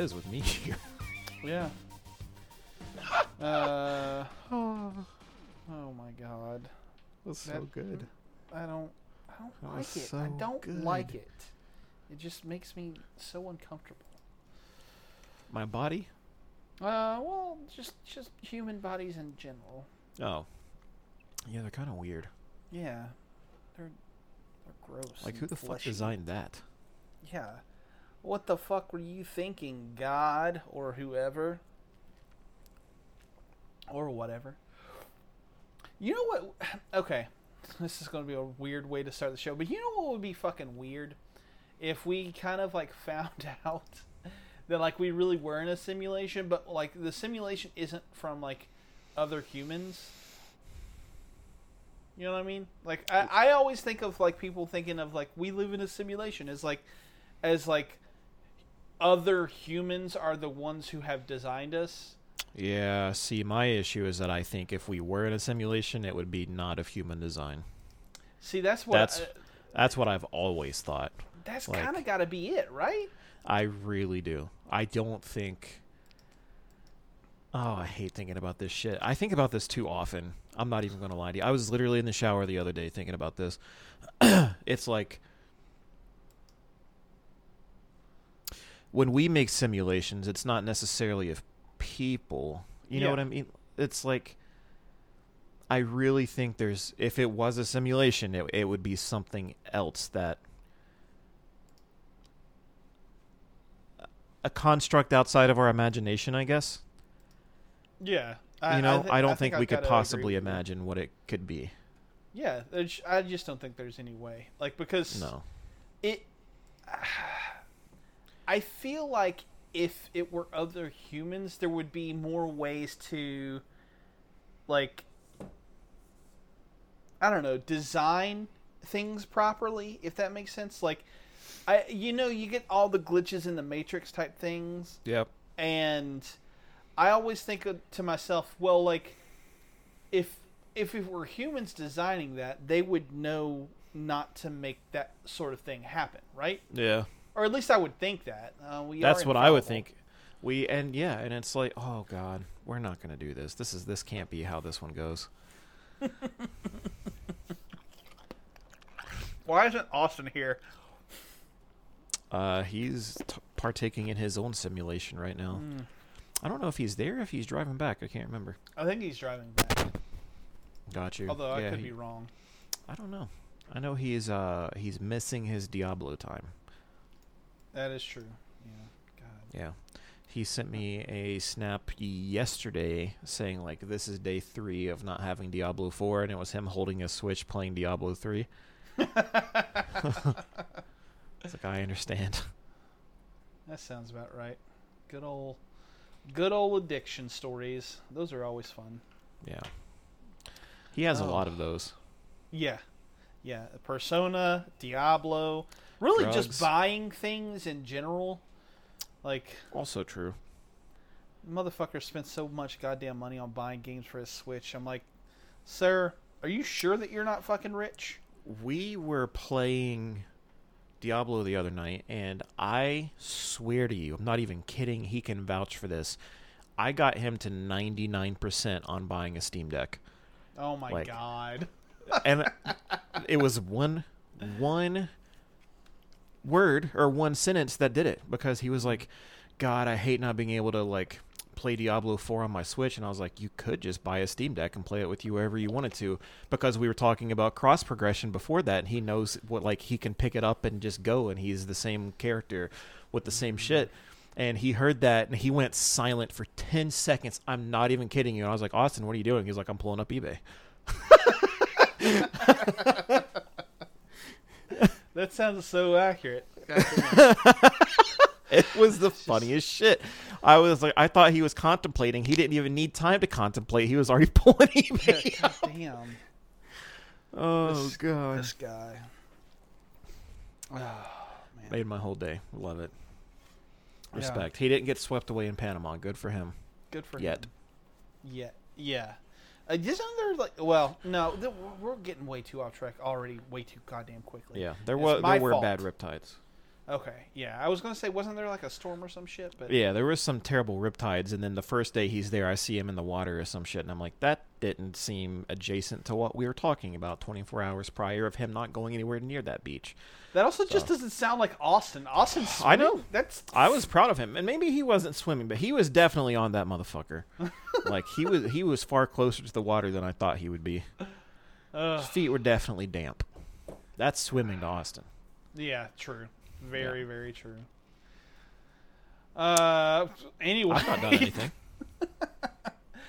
is with me here. Yeah. Uh, oh my god. was so That- good. I don't I don't That like was it. I don't good. like it. It just makes me so uncomfortable. My body? Uh well, just just human bodies in general. Oh. Yeah, they're kind of weird. Yeah. They're they're gross. Like, who the fuck designed that? Yeah. What the fuck were you thinking, God or whoever? Or whatever. You know what? Okay. This is going to be a weird way to start the show, but you know what would be fucking weird? If we kind of like found out that like we really were in a simulation, but like the simulation isn't from like other humans. You know what I mean? Like I, I always think of like people thinking of like we live in a simulation as like as like other humans are the ones who have designed us. Yeah, see, my issue is that I think if we were in a simulation, it would be not of human design. See, that's what That's- uh, That's what I've always thought. that's like- kind of got to be it, right? I really do. I don't think. Oh, I hate thinking about this shit. I think about this too often. I'm not even going to lie to you. I was literally in the shower the other day thinking about this. it's like when we make simulations, it's not necessarily of people. You know what I mean? It's like I really think there's if it was a simulation, it it would be something else that a construct outside of our imagination, I guess. Yeah. you know, I, thi- don't think, I've we could possibly imagine what it could be. Yeah, I just don't think there's any way. Like because No. it I feel like if it were other humans there would be more ways to like I don't know, design things properly if that makes sense. Like I you know, you get all the glitches in the matrix type things Yep. and I always think to myself, well, like if if it were humans designing that, they would know not to make that sort of thing happen, right? Yeah. Or at least I would think that. Uh, we That's what I would think. We and yeah, and it's like, oh god, we're not going to do this. This is this can't be how this one goes. Why isn't Austin here? Uh, he's t- partaking in his own simulation right now. Hmm. I don't know if he's there, if he's driving back. I can't remember. I think he's driving back. Got you. Although I could he- be wrong. I don't know. I know he's uh he's missing his Diablo time. That is true. Yeah. God. Yeah. He sent me a snap yesterday saying like this is day 3 of not having Diablo 4 and it was him holding a Switch playing Diablo 3. It's like I understand. That sounds about right. Good old, good old addiction stories. Those are always fun. yeah. He has a Oh. lot of those. Yeah, yeah. Persona, Diablo, really Drugs. just buying things in general. Like Also true. motherfucker spent so much goddamn money on buying games for his Switch. I'm like, sir, are you sure that you're not fucking rich? We were playing Diablo the other night, and I swear to you, I'm not even kidding. He can vouch for this. I got him to 99% on buying a Steam Deck, Oh my Like- god. and it was one one word or one sentence that did it because he was like, "God, I hate not being able to like." play Diablo 4 on my Switch. And I was like you could just buy a Steam Deck and play it with you wherever you wanted to. Because we were talking about cross progression before that and he knows what like he can pick it up and just go and he's the same character with the same shit. And he heard that and he went silent for 10 seconds. I'm not even kidding you. And I was like Austin what are you doing? He's like I'm pulling up eBay That sounds so accurate. It was the funniest shit. I was like, I thought he was contemplating. He didn't even need time to contemplate. He was already pulling eBay. God damn. oh This- god, This guy. Oh, man. made my whole day. Love it. Yeah. Respect. He didn't get swept away in Panama. Good for him. Good for Yet. him. Yet. Yeah. Yeah. Uh, isn't there like? Well, no, th- we're getting way too off track already. Way too goddamn quickly. Yeah, there It's was my there were fault. bad riptides. Okay. Yeah, I was gonna say, wasn't there like a storm or some shit? But Yeah, there was some terrible riptides, and then the first day he's there, I see him in the water or some shit, and I'm like, that didn't seem adjacent to what we were talking about 24 hours prior of him not going anywhere near that beach. that also just doesn't sound like Austin. Austin. I know. That's I was proud of him, and maybe he wasn't swimming, but he was definitely on that motherfucker. like he was, he was far closer to the water than I thought he would be. His feet were definitely damp. That's swimming to Austin. Yeah, true. Very, very true. Uh, anyway. I've not done anything.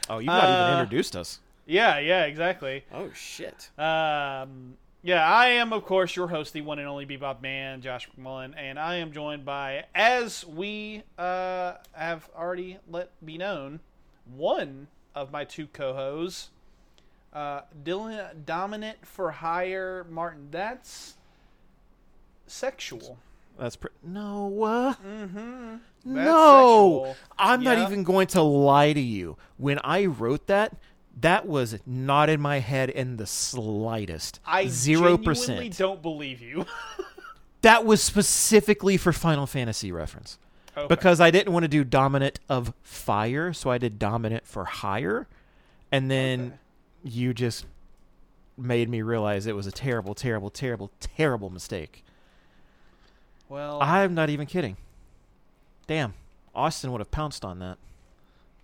oh, you've not Uh, even introduced us. yeah, yeah, exactly. Oh shit. Um, yeah, I am, of course, your host, the one and only Bebop Man, Josh McMullen, and I am joined by, as we uh, have already let be known, one of my two co-hosts, uh, Dylan Dominant for Hire Martin. That's sexual. That's pre- no. Uh, Mm-hmm. no, sexual. I'm not even going to lie to you. When I wrote that, that was not in my head in the slightest. I Zero percent. don't believe you. That was specifically for Final Fantasy reference Okay. because I didn't want to do dominant of fire, so I did dominant for hire, and then Okay. you just made me realize it was a terrible, terrible, terrible, terrible mistake. Well, I'm not even kidding. Damn, Austin would have pounced on that.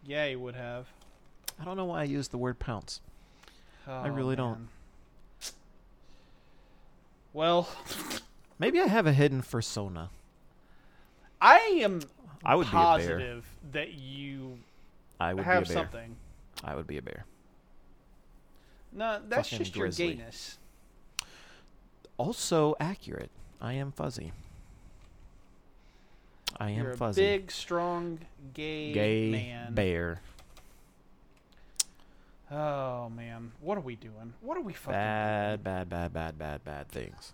yeah, he would have. I don't know why I used the word pounce. Oh, really don't. Well, Maybe I have a hidden persona. I am I would be a bear. positive that you I would have be a bear. something. I would be a bear. No, that's Fucking just grizzly. your gayness. Also accurate. I am fuzzy. I am You're a fuzzy. big, strong, gay, Gay man. bear. Oh man, what are we doing? What are we fucking Bad, bad, bad, bad, bad, bad things.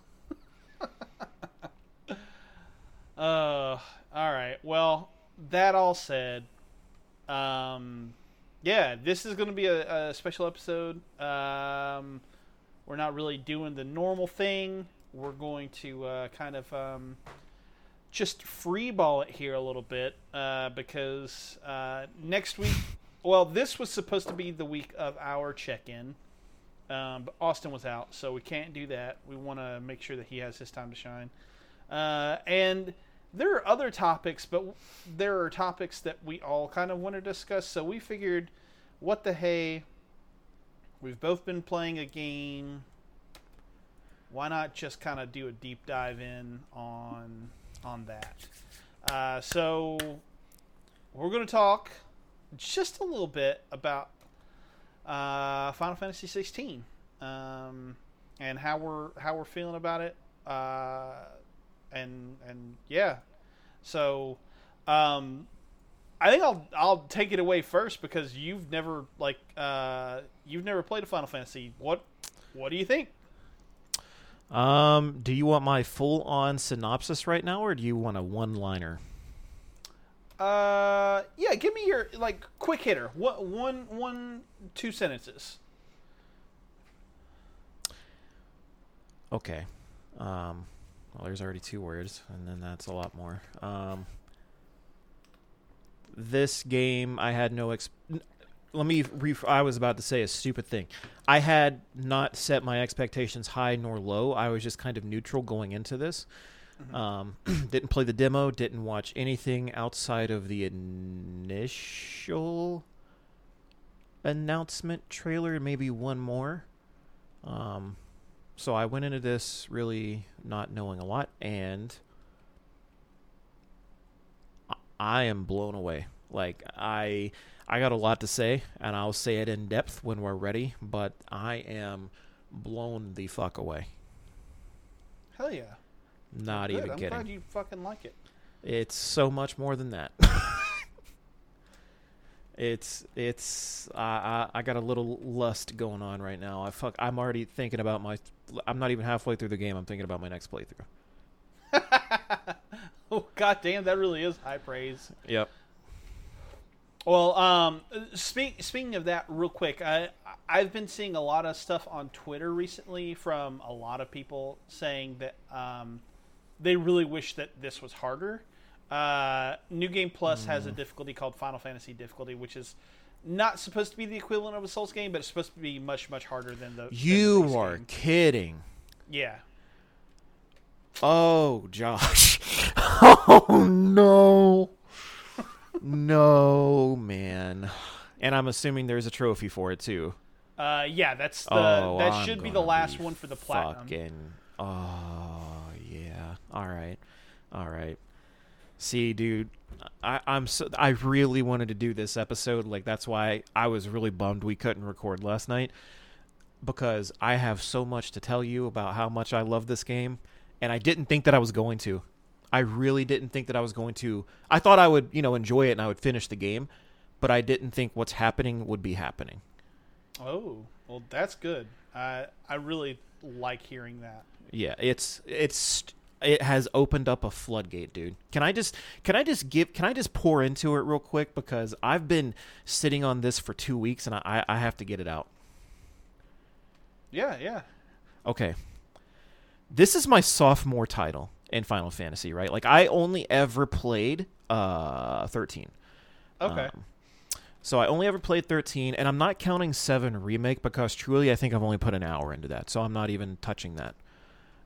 Uh, all right. Well, that all said, um, yeah, this is going to be a, a special episode. Um, we're not really doing the normal thing. We're going to uh, kind of um, just freeball it here a little bit uh, because uh, next week, well, this was supposed to be the week of our check-in, um, but Austin was out, so we can't do that. We want to make sure that he has his time to shine. Uh, and there are other topics, but there are topics that we all kind of want to discuss. So we figured, what the hey? We've both been playing a game. Why not just kind of do a deep dive in on on that? Uh, so we're going to talk just a little bit about uh, Final Fantasy 16 um, and how we're how we're feeling about it. Uh, and and yeah, so um, I think I'll I'll take it away first because you've never like uh, you've never played a Final Fantasy. What what do you think? Um, do you want my full-on synopsis right now, or do you want a one-liner? Uh, yeah, give me your like quick hitter. What one one two sentences. Okay. Um, well, there's already two words, and then that's a lot more. Um, this game, I had no. Ex- Let me. Ref- I was about to say a stupid thing. I had not set my expectations high nor low. I was just kind of neutral going into this. Um, didn't play the demo. Didn't watch anything outside of the initial announcement trailer, maybe one more. Um, so I went into this really not knowing a lot, and I am blown away. Like I, I got a lot to say, and I'll say it in depth when we're ready. But I am blown the fuck away. Hell yeah! Not Good. even I'm kidding. glad you fucking like it. It's so much more than that. it's it's I I I got a little lust going on right now. I fuck I'm already thinking about my I'm not even halfway through the game. I'm thinking about my next playthrough. oh god damn, that really is high praise. Yep. Well, um, speak, speaking of that, real quick, I I've been seeing a lot of stuff on Twitter recently from a lot of people saying that um, they really wish that this was harder. Uh, New Game Plus has a difficulty called Final Fantasy difficulty, which is not supposed to be the equivalent of a Souls game, but it's supposed to be much much harder than the. than the You are game. kidding. Yeah. Oh, Josh. oh no. No, man. And I'm assuming there's a trophy for it too. Uh, yeah, that's the oh, that I'm should be the last be one for the platinum. Fucking. Oh yeah. All right. All right. See, dude, I, I'm so I really wanted to do this episode. Like that's why I was really bummed we couldn't record last night because I have so much to tell you about how much I love this game, and I didn't think that I was going to. I really didn't think that I was going to. I thought I would, you know, enjoy it and I would finish the game, but I didn't think what's happening would be happening. Oh, well, that's good. I I really like hearing that. Yeah, it's it's it has opened up a floodgate, dude. Can I just can I just give can I just pour into it real quick because I've been sitting on this for two weeks and I I have to get it out. Yeah, yeah. Okay. This is my sophomore title in Final Fantasy, right? Like I only ever played uh 13. Okay. Um, so I only ever played 13 and I'm not counting 7 remake because truly I think I've only put an hour into that. So I'm not even touching that.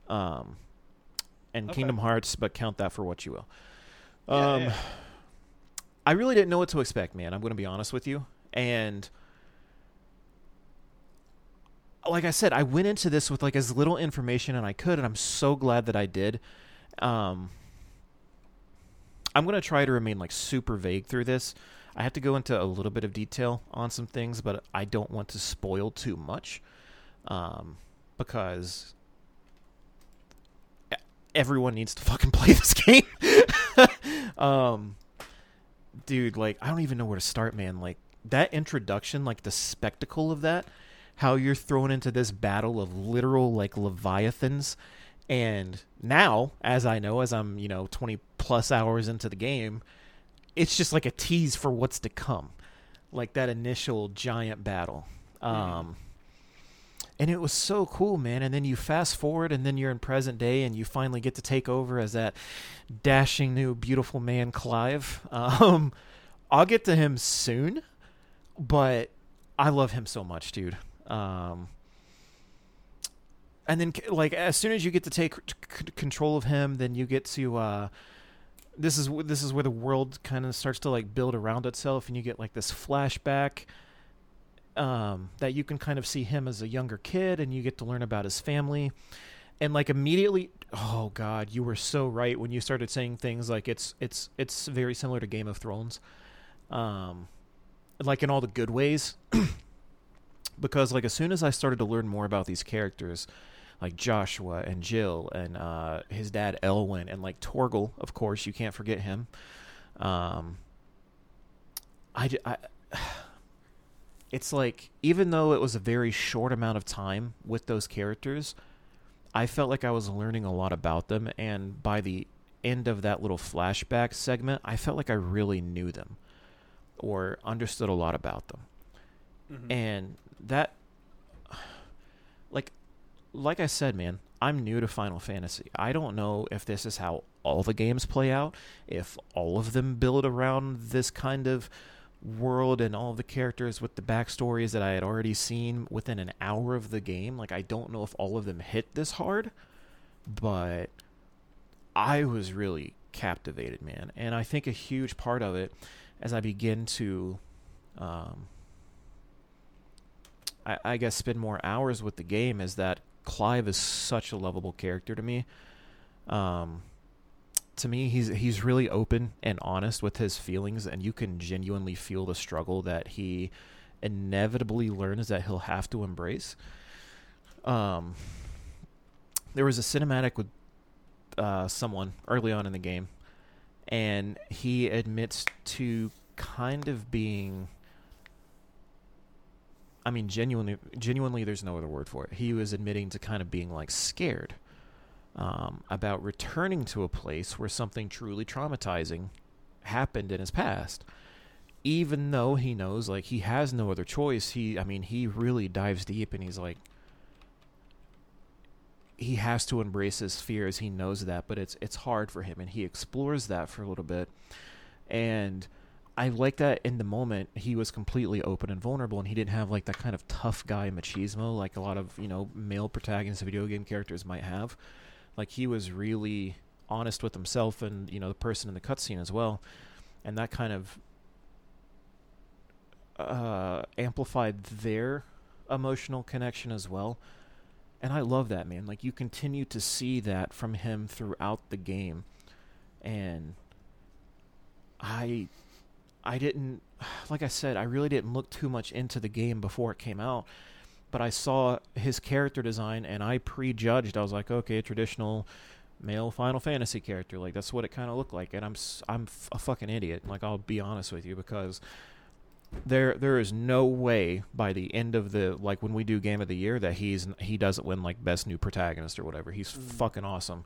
Um and Okay. Kingdom Hearts, but count that for what you will. Yeah, Um yeah. I really didn't know what to expect, man. I'm going to be honest with you. And like I said, I went into this with like as little information and I could, and I'm so glad that I did. Um, I'm going to try to remain like super vague through this. I have to go into a little bit of detail on some things, but I don't want to spoil too much um, because everyone needs to fucking play this game. um, dude, like I don't even know where to start, man. Like that introduction, like the spectacle of that, how you're thrown into this battle of literal like leviathans, and now, as I know, as I'm you know 20 plus hours into the game, it's just like a tease for what's to come, like that initial giant battle. Um. And it was so cool, man. And then you fast forward, and then you're in present day, and you finally get to take over as that dashing new beautiful man Clive. Um, I'll get to him soon, but I love him so much, dude. Um, and then like as soon as you get to take c- control of him, then you get to uh, this is this is where the world kind of starts to like build around itself, and you get like this flashback um, that you can kind of see him as a younger kid, and you get to learn about his family. And like immediately oh god you were so right when you started saying things like it's it's it's very similar to game of thrones um like in all the good ways. Because like as soon as i started to learn more about these characters like joshua and jill and uh his dad Elwin and like torgal of course you can't forget him um i, I it's like even though it was a very short amount of time with those characters I felt like I was learning a lot about them, and by the end of that little flashback segment, I felt like I really knew them or understood a lot about them. Mhm. And that, like, like I said, man, I'm new to Final Fantasy. I don't know if this is how all the games play out, if all of them build around this kind of world and all the characters with the backstories that I had already seen within an hour of the game. Like, I don't know if all of them hit this hard, but I was really captivated, man. And I think a huge part of it, as I begin to, um, I, I guess, spend more hours with the game, is that Clive is such a lovable character to me. Um, to me he's he's really open and honest with his feelings and you can genuinely feel the struggle that he inevitably learns that he'll have to embrace um there was a cinematic with uh someone early on in the game and he admits to kind of being I mean genuinely genuinely there's no other word for it. He was admitting to kind of being like scared um, about returning to a place where something truly traumatizing happened in his past. even though he knows like he has no other choice, he I mean he really dives deep and he's like he has to embrace his fears. He knows that, but it's it's hard for him and he explores that for a little bit. And I like that in the moment he was completely open and vulnerable and he didn't have like that kind of tough guy machismo like a lot of, you know, male protagonists of video game characters might have. Like he was really honest with himself and, you know, the person in the cutscene as well. And that kind of uh, amplified their emotional connection as well. And I love that, man. Like, you continue to see that from him throughout the game. And I. I didn't. Like I said, I really didn't look too much into the game before it came out. But I saw his character design and I prejudged. I was like, okay, traditional male Final Fantasy character. Like, that's what it kind of looked like. And I'm, I'm f- a fucking idiot. Like, I'll be honest with you because there there is no way by the end of the like when we do game of the year that he's he doesn't win like best new protagonist or whatever. He's Mm. fucking awesome.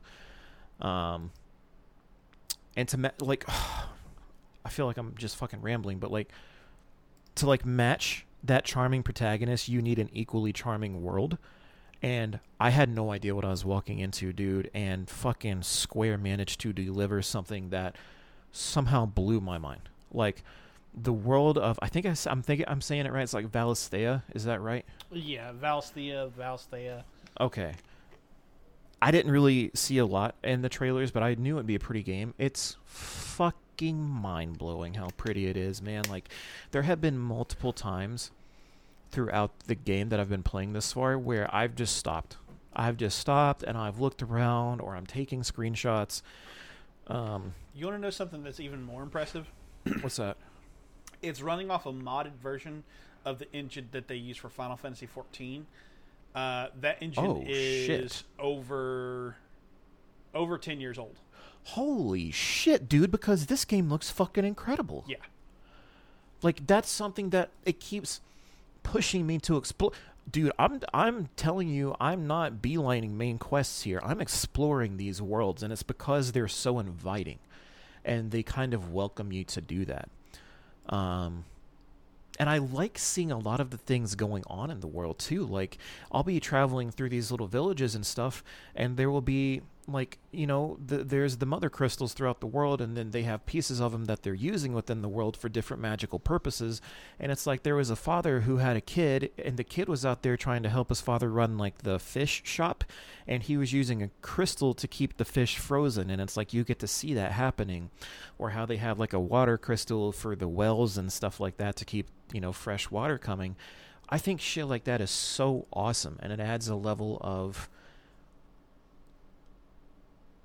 Um and to ma- like I feel like I'm just fucking rambling, but like to like match that charming protagonist, you need an equally charming world. And I had no idea what I was walking into, dude, and fucking Square managed to deliver something that somehow blew my mind. Like the world of I think I, am thinking I'm saying it right. It's like Valisthea. Is that right? Yeah, Valsthea, Valsthea. Okay. I didn't really see a lot in the trailers, but I knew it'd be a pretty game. It's fucking mind blowing how pretty it is, man. Like there have been multiple times throughout the game that I've been playing this far where I've just stopped. I've just stopped and I've looked around or I'm taking screenshots. Um, You want to know something that's even more impressive? what's that? It's running off a modded version of the engine that they use for Final Fantasy XIV. Uh, that engine Oh, is shit. over over ten years old. Holy shit, dude! Because this game looks fucking incredible. Yeah, Like that's something that it keeps pushing me to explore. Dude, I'm I'm telling you, I'm not beelining main quests here. I'm exploring these worlds, and it's because they're so inviting, and they kind of welcome you to do that. Um, and I like seeing a lot of the things going on in the world too. Like I'll be traveling through these little villages and stuff, and there will be like you know the, there's the mother crystals throughout the world, and then they have pieces of them that they're using within the world for different magical purposes. And it's like there was a father who had a kid, and the kid was out there trying to help his father run like the fish shop, and he was using a crystal to keep the fish frozen. And it's like you get to see that happening, or how they have like a water crystal for the wells and stuff like that to keep you know fresh water coming. I think shit like that is so awesome, and it adds a level of.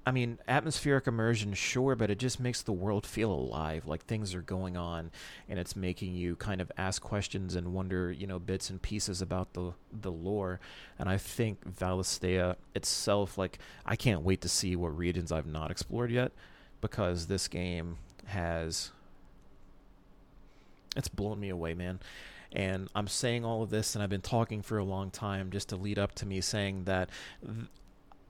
I mean, atmospheric immersion, sure, but it just makes the world feel alive, like things are going on, and it's making you kind of ask questions and wonder, you know, bits and pieces about the the lore. And I think Valisthea itself, like, I can't wait to see what regions I've not explored yet, because this game has it's blown me away, man. And I'm saying all of this, and I've been talking for a long time just to lead up to me saying that th-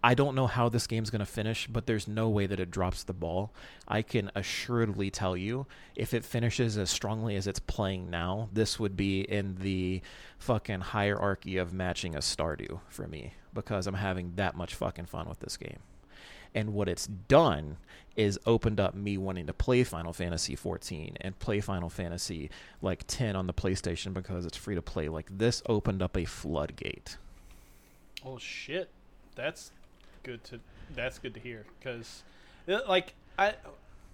I don't know how this game's going to finish, but there's no way that it drops the ball. I can assuredly tell you if it finishes as strongly as it's playing now, this would be in the fucking hierarchy of matching a Stardew for me because I'm having that much fucking fun with this game. And what it's done is opened up me wanting to play Final Fantasy 14 and play Final Fantasy like 10 on the PlayStation because it's free to play. Like this opened up a floodgate. Oh shit, that's good to that's good to hear because like I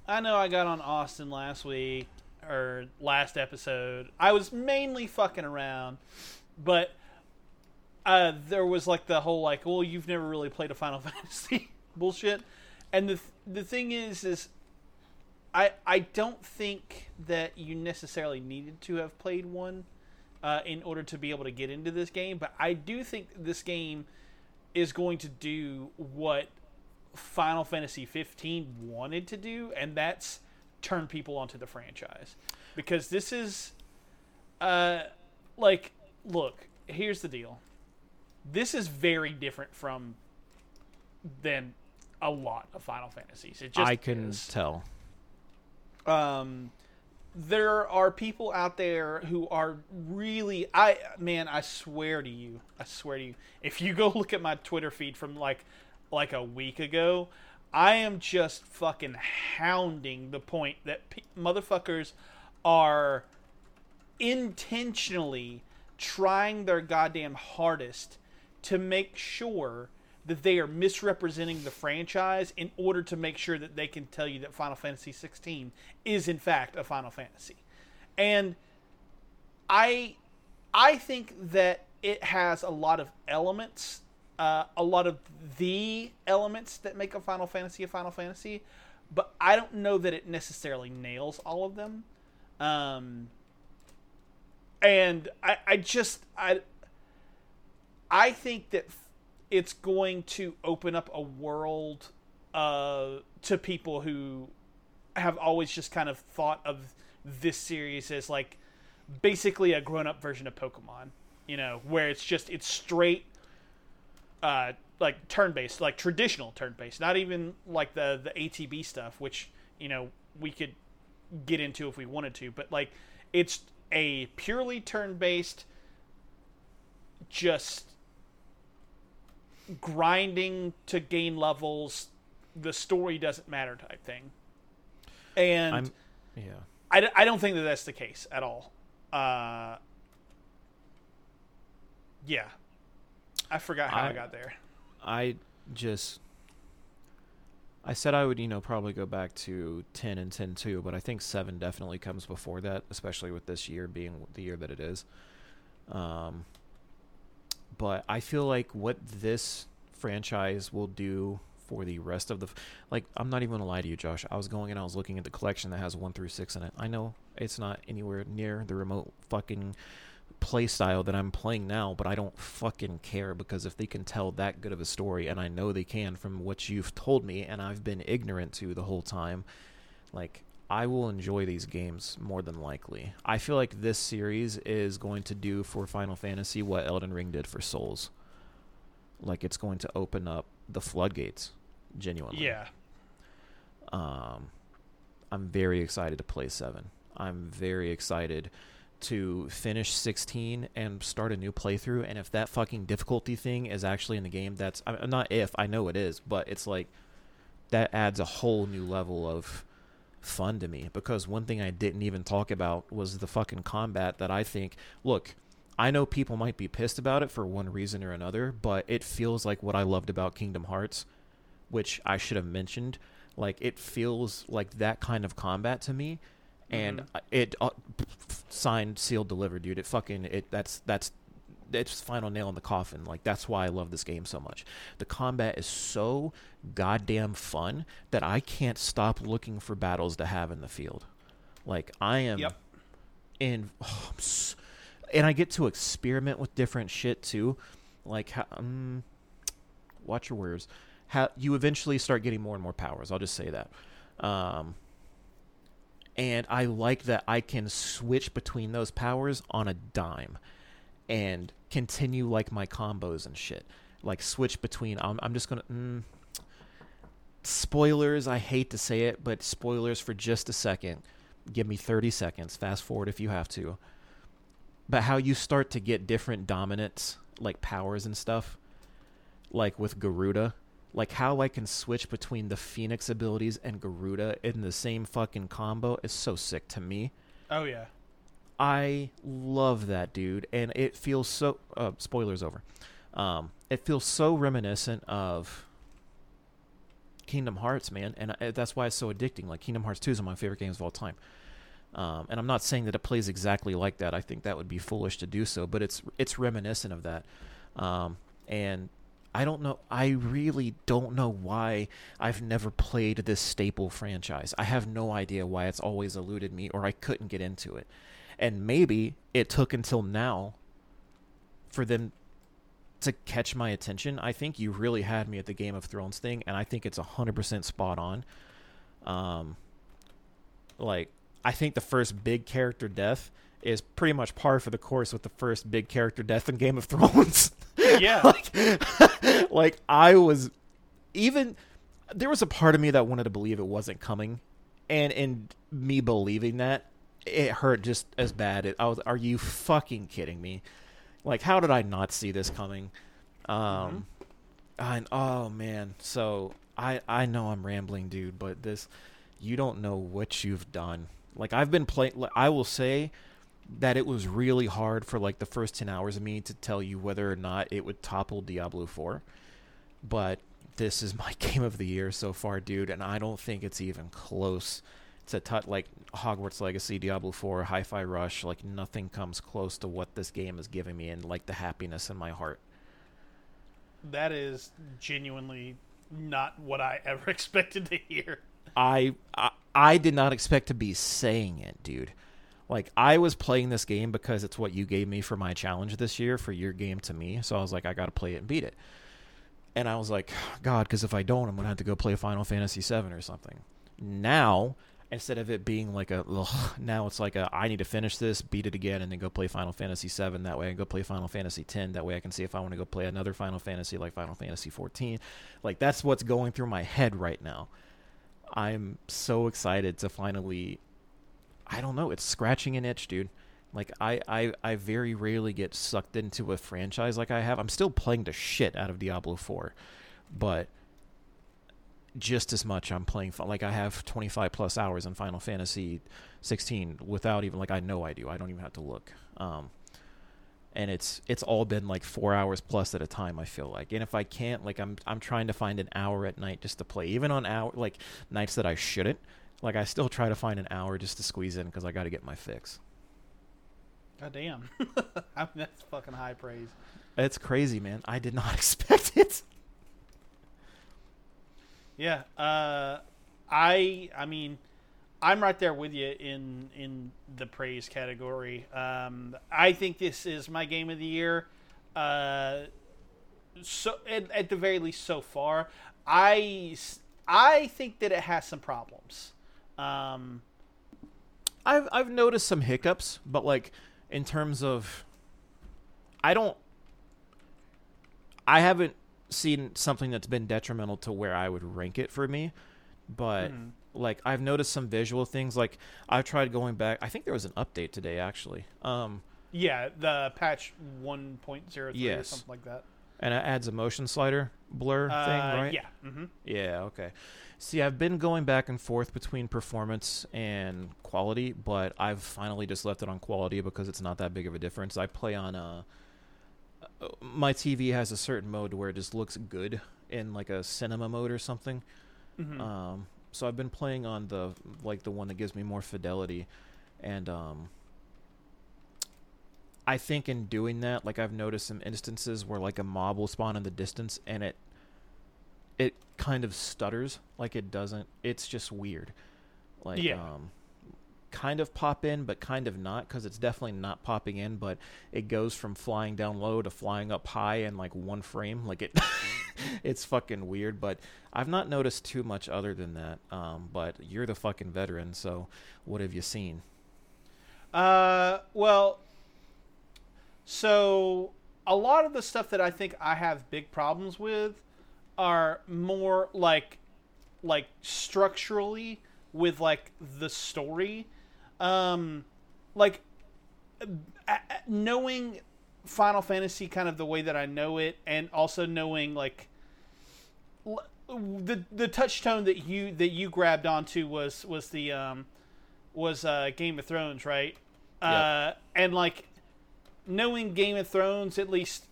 I know I got on Austin last week or last episode. I was mainly fucking around, but uh, there was like the whole like, well, you've never really played a Final Fantasy bullshit, and the th- the thing is is. I, I don't think that you necessarily needed to have played one uh, in order to be able to get into this game, but I do think this game is going to do what Final Fantasy 15 wanted to do, and that's turn people onto the franchise. Because this is, uh, like, look, here's the deal. This is very different from than a lot of Final Fantasies. It just I can is. tell. Um, there are people out there who are really I man, I swear to you, I swear to you, if you go look at my Twitter feed from like like a week ago, I am just fucking hounding the point that motherfuckers are intentionally trying their goddamn hardest to make sure that they are misrepresenting the franchise in order to make sure that they can tell you that Final Fantasy 16 is in fact a Final Fantasy. And I I think that it has a lot of elements, uh, a lot of the elements that make a Final Fantasy a Final Fantasy, but I don't know that it necessarily nails all of them. Um, and I, I just I I think that it's going to open up a world uh, to people who have always just kind of thought of this series as like basically a grown-up version of Pokemon, you know, where it's just it's straight uh like turn-based, like traditional turn-based, not even like the the ATB stuff which, you know, we could get into if we wanted to, but like it's a purely turn-based just grinding to gain levels the story doesn't matter type thing and I'm yeah. I, I don't think that that's the case at all uh yeah i forgot how i, I- got there I just I said I would, you know, probably go back to 10 and 10 too, but I think 7 definitely comes before that, especially with this year being the year that it is. Um but I feel like what this franchise will do for the rest of the like I'm not even to lie to you, Josh. I was going and I was looking at the collection that has 1 through 6 in it. I know it's not anywhere near the remote fucking play style that I'm playing now, but I don't fucking care because if they can tell that good of a story, and I know they can from what you've told me, and I've been ignorant to the whole time, like I will enjoy these games more than likely. I feel like this series is going to do for Final Fantasy what Elden Ring did for Souls. Like it's going to open up the floodgates, genuinely. yeah Um, I'm very excited to play seven. I'm very excited to finish 16 and start a new playthrough. And if that fucking difficulty thing is actually in the game, that's I not if I know it is, but it's like that adds a whole new level of fun to me. Because one thing I didn't even talk about was the fucking combat that I think. Look, I know people might be pissed about it for one reason or another, but it feels like what I loved about Kingdom Hearts, which I should have mentioned. Like it feels like that kind of combat to me, and Mhm. It uh, signed, sealed, delivered, dude. It fucking it. That's that's it's the final nail in the coffin. Like that's why I love this game so much. The combat is so goddamn fun that I can't stop looking for battles to have in the field. Like I am Yep. in oh, and I get to experiment with different shit too. Like how, um, watch your words. How you eventually start getting more and more powers. I'll just say that. Um, and I like that I can switch between those powers on a dime and continue like my combos and shit. Like switch between. I'm, I'm just gonna. Mm, spoilers. I hate to say it, but spoilers for just a second. Give me 30 seconds. Fast forward if you have to. But how you start to get different dominants, like powers and stuff, like with Garuda. Like how I can switch between the Phoenix abilities and Garuda in the same fucking combo is so sick to me. oh yeah I love that dude, and it feels so. Uh, spoilers over. Um, it feels so reminiscent of Kingdom Hearts, man, and I, that's why it's so addicting. Like Kingdom Hearts Two is one of my favorite games of all time. Um, and I'm not saying that it plays exactly like that. I think that would be foolish to do so, but it's it's reminiscent of that. Um, and I don't know. I really don't know why I've never played this staple franchise. I have no idea why it's always eluded me, or I couldn't get into it. And maybe it took until now for them to catch my attention. I think you really had me at the Game of Thrones thing, and I think it's 100% spot on. Um, like, I think the first big character death is pretty much par for the course with the first big character death in Game of Thrones. yeah like, like I was even there was a part of me that wanted to believe it wasn't coming, and in me believing that, it hurt just as bad. It, I was, are you fucking kidding me? Like, how did I not see this coming? Um, I, oh man. So I I know I'm rambling, dude, but this you don't know what you've done. Like I've been playing. I will say that it was really hard for like the first 10 hours of me to tell you whether or not it would topple Diablo 4. But this is my game of the year so far, dude, and I don't think it's even close to t- like Hogwarts Legacy, Diablo 4, Hi-Fi Rush, like nothing comes close to what this game is giving me and like the happiness in my heart. That is genuinely not what I ever expected to hear. I, I I did not expect to be saying it, dude. Like I was playing this game because it's what you gave me for my challenge this year for your game to me. So I was like, I got to play it and beat it. And I was like, God, because if I don't, I'm gonna have to go play Final Fantasy VII or something. Now, instead of it being like a, ugh, now it's like a, I need to finish this, beat it again, and then go play Final Fantasy VII. That way, and go play Final Fantasy X. That way, I can see if I want to go play another Final Fantasy like Final Fantasy XIV. Like that's what's going through my head right now. I'm so excited to finally. I don't know. It's scratching an itch, dude. Like I, I, I very rarely get sucked into a franchise like I have. I'm still playing the shit out of Diablo 4, but just as much I'm playing like I have 25 plus hours in Final Fantasy 16 without even like I know I do. I don't even have to look. Um, and it's it's all been like four hours plus at a time. I feel like, and if I can't, like I'm I'm trying to find an hour at night just to play, even on hour like nights that I shouldn't. Like I still try to find an hour just to squeeze in because I got to get my fix. God damn. I mean, that's fucking high praise. It's crazy, man. I did not expect it. Yeah. Uh, I I mean, I'm right there with you in in the praise category. Um, I think this is my game of the year. Uh, so at, at the very least, so far, I I think that it has some problems. Um, I've I've noticed some hiccups, but like in terms of I don't I haven't seen something that's been detrimental to where I would rank it for me, but mm-hmm. like I've noticed some visual things like I've tried going back. I think there was an update today actually. Um yeah, the patch 1.03 yes. or something like that. And it adds a motion slider blur uh, thing, right? Yeah. Mm-hmm. Yeah, okay. See, I've been going back and forth between performance and quality, but I've finally just left it on quality because it's not that big of a difference. I play on a. Uh, my TV has a certain mode where it just looks good in like a cinema mode or something. Mm-hmm. Um, so I've been playing on the like the one that gives me more fidelity, and um, I think in doing that, like I've noticed some instances where like a mob will spawn in the distance and it it kind of stutters like it doesn't it's just weird like yeah. um kind of pop in but kind of not because it's definitely not popping in but it goes from flying down low to flying up high in like one frame. Like it it's fucking weird but i've not noticed too much other than that um but you're the fucking veteran so what have you seen? Uh well so a lot of the stuff that i think i have big problems with are more like like structurally with like the story um like knowing final fantasy kind of the way that i know it and also knowing like the the touch tone that you that you grabbed onto was was the um was uh game of thrones right yep. uh and like knowing game of thrones at least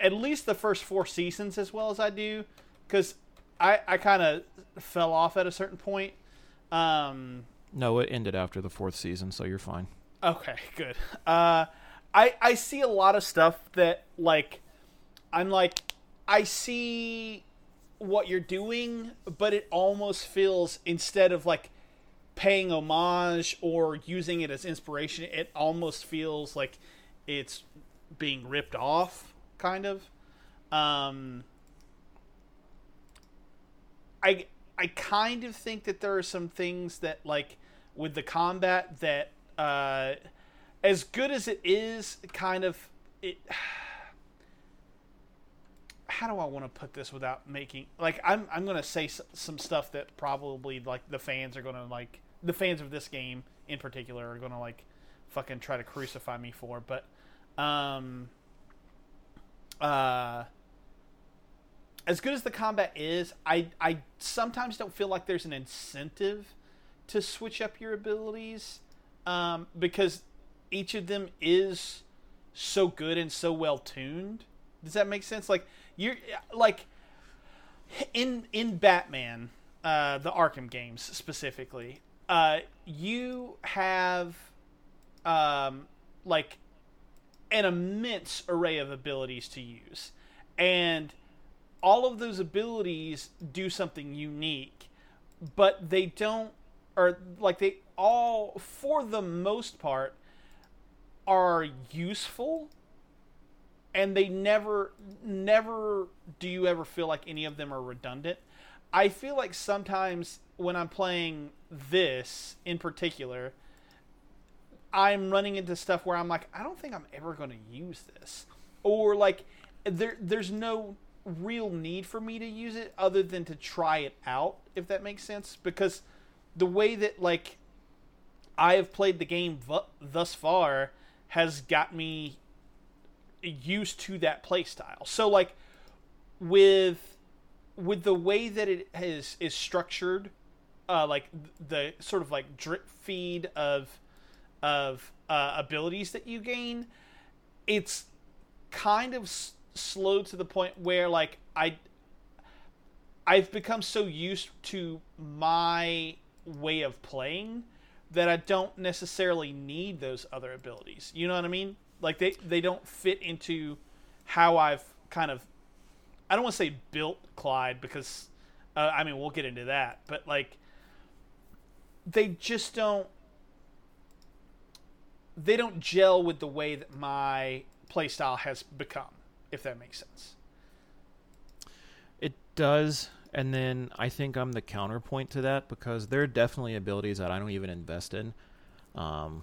at least the first four seasons as well as I do, because I I kind of fell off at a certain point. Um, no, it ended after the fourth season, so you're fine. Okay, good. Uh, I I see a lot of stuff that like I'm like I see what you're doing, but it almost feels instead of like paying homage or using it as inspiration, it almost feels like it's being ripped off kind of. Um, I I kind of think that there are some things that like with the combat that uh, as good as it is, kind of it. How do I want to put this without making like I'm I'm gonna say some stuff that probably like the fans are gonna like the fans of this game in particular are gonna like fucking try to crucify me for. But um, uh, as good as the combat is, I I sometimes don't feel like there's an incentive to switch up your abilities um, because each of them is so good and so well tuned. Does that make sense? Like you're like in in Batman, uh, the Arkham games specifically, uh, you have um, like an immense array of abilities to use, and all of those abilities do something unique, but they don't, or like they all, for the most part, are useful and they never never do you ever feel like any of them are redundant. I feel like sometimes when i'm playing this in particular i'm running into stuff where i'm like i don't think i'm ever going to use this. Or like there there's no real need for me to use it other than to try it out if that makes sense because the way that like i have played the game vu- thus far has got me used to that play style. So like with with the way that it is is structured, uh, like the sort of like drip feed of of uh, abilities that you gain, it's kind of s- slow to the point where like I I've become so used to my way of playing that I don't necessarily need those other abilities. You know what I mean? Like they they don't fit into how I've kind of I don't want to say built Clive because uh, I mean we'll get into that, but like they just don't they don't gel with the way that my playstyle has become, if that makes sense. It does, and then I think I'm the counterpoint to that because there are definitely abilities that I don't even invest in. Um,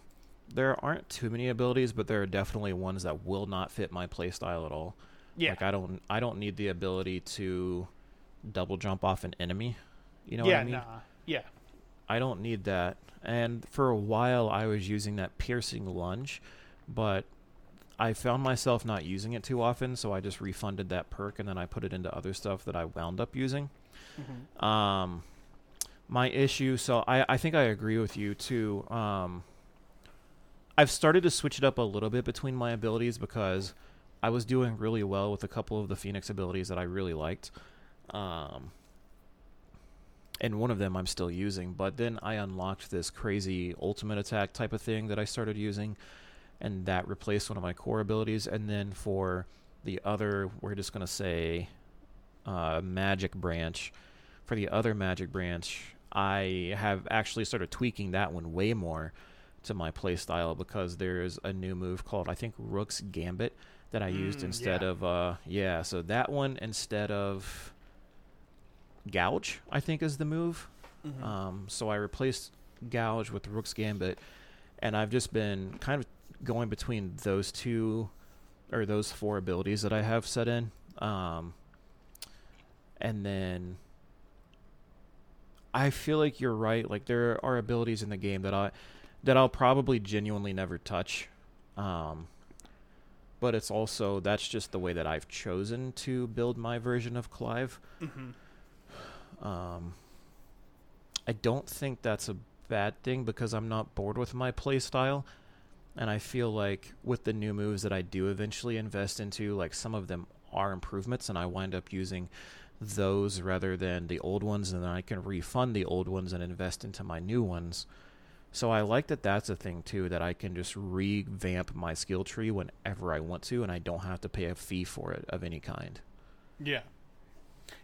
there aren't too many abilities, but there are definitely ones that will not fit my playstyle at all. Yeah. Like I don't I don't need the ability to double jump off an enemy. You know yeah, what I mean? nah. Yeah. I don't need that. And for a while I was using that piercing lunge, but I found myself not using it too often, so I just refunded that perk and then I put it into other stuff that I wound up using. Mhm. Um, my issue, so I, I think I agree with you too. Um, I've started to switch it up a little bit between my abilities because I was doing really well with a couple of the Phoenix abilities that I really liked. Um, and one of them I'm still using, but then I unlocked this crazy ultimate attack type of thing that I started using, and that replaced one of my core abilities. And then for the other, we're just going to say uh, magic branch. For the other magic branch, I have actually started tweaking that one way more to my playstyle because there's a new move called I think Rook's Gambit that I used Mm, instead yeah. of uh yeah, so that one instead of Gouge, I think is the move. Mhm. Um, so I replaced Gouge with Rook's Gambit, and I've just been kind of going between those two or those four abilities that I have set in. Um, and then I feel like you're right. Like there are abilities in the game that I that I'll probably genuinely never touch. Um, but it's also that's just the way that I've chosen to build my version of Clive. Mhm. Um, I don't think that's a bad thing because I'm not bored with my playstyle. And I feel like with the new moves that I do eventually invest into, like some of them are improvements, and I wind up using those rather than the old ones, and then I can refund the old ones and invest into my new ones. So I like that that's a thing too, that I can just revamp my skill tree whenever I want to, and I don't have to pay a fee for it of any kind. Yeah.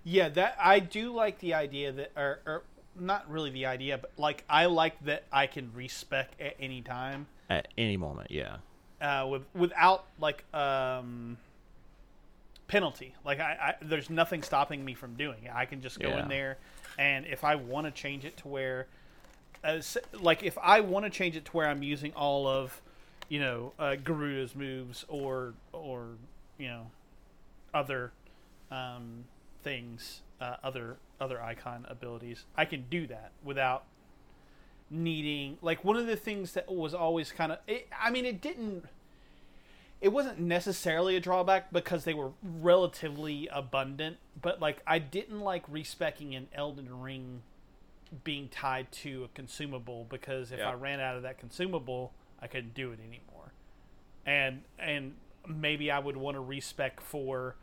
Yeah, that I do like the idea that or, or not really the idea, but like I like that I can respec at any time. At any moment, yeah. uh, with without like um, penalty. Like I, I, there's nothing stopping me from doing it. I can just go Yeah. in there, and if I want to change it to where, uh, s- like if I want to change it to where I'm using all of, you know, uh, Garuda's moves or or you know, other um, things, uh, other other icon abilities, I can do that without needing like one of the things that was always kind of I mean it didn't it wasn't necessarily a drawback because they were relatively abundant, but like I didn't like respecking an Elden Ring being tied to a consumable because if Yeah. I ran out of that consumable, I couldn't do it anymore. And and maybe I would want to respec for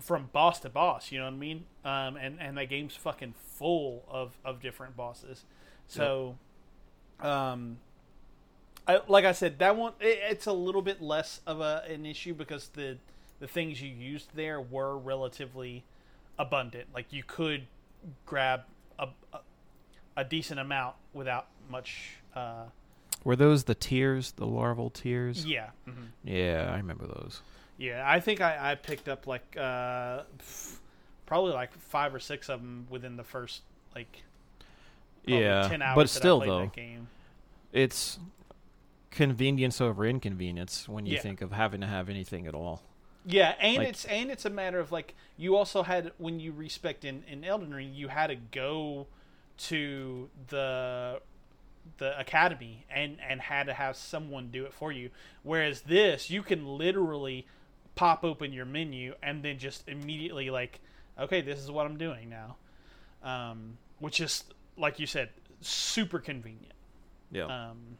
from boss to boss, you know what I mean? Um, and and that game's fucking full of of different bosses. So um I, like I said, that one it, it's a little bit less of a an issue because the the things you used there were relatively abundant. Like you could grab a a, a decent amount without much. Uh, Were those the tears, the larval tears? yeah, mhm. Yeah, I remember those. yeah. I think I, I picked up like uh, probably like five or six of them within the first like yeah, ten hours. but that still I played though, that game. it's convenience over inconvenience when you Yeah. think of having to have anything at all. Yeah, and Like- it's and it's a matter of like you also had when you respect in in Elden Ring, you had to go to the the academy and and had to have someone do it for you. Whereas this, you can literally pop open your menu and then just immediately like, okay, this is what I'm doing now, um, which is like you said, super convenient. Yeah. Um,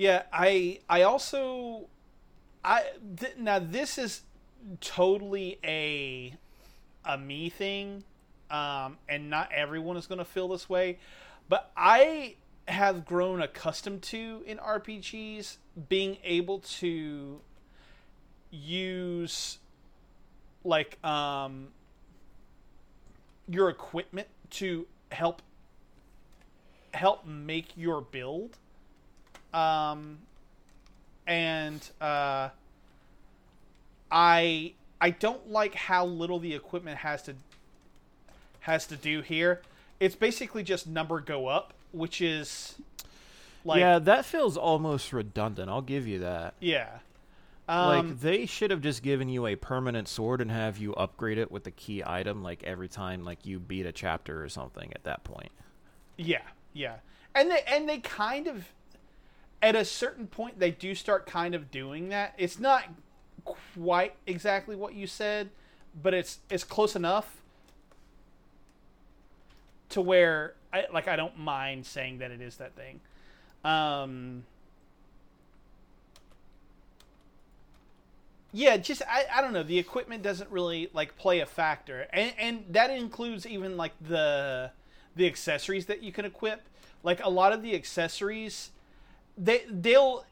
yeah, I I also I th- now this is totally a a me thing, um, and not everyone is going to feel this way, but I have grown accustomed to in RPGs being able to use like um your equipment to help help make your build um and uh i i don't like how little the equipment has to has to do here it's basically just number go up which is like yeah, that feels almost redundant. I'll give you that. yeah um, like they should have just given you a permanent sword and have you upgrade it with the key item like every time like you beat a chapter or something at that point. Yeah, yeah, and they and they kind of at a certain point they do start kind of doing that. It's not quite exactly what you said, but it's it's close enough to where I like I don't mind saying that it is that thing. Um Yeah, just I, I don't know. The equipment doesn't really like play a factor, and and that includes even like the the accessories that you can equip. Like a lot of the accessories, they they'll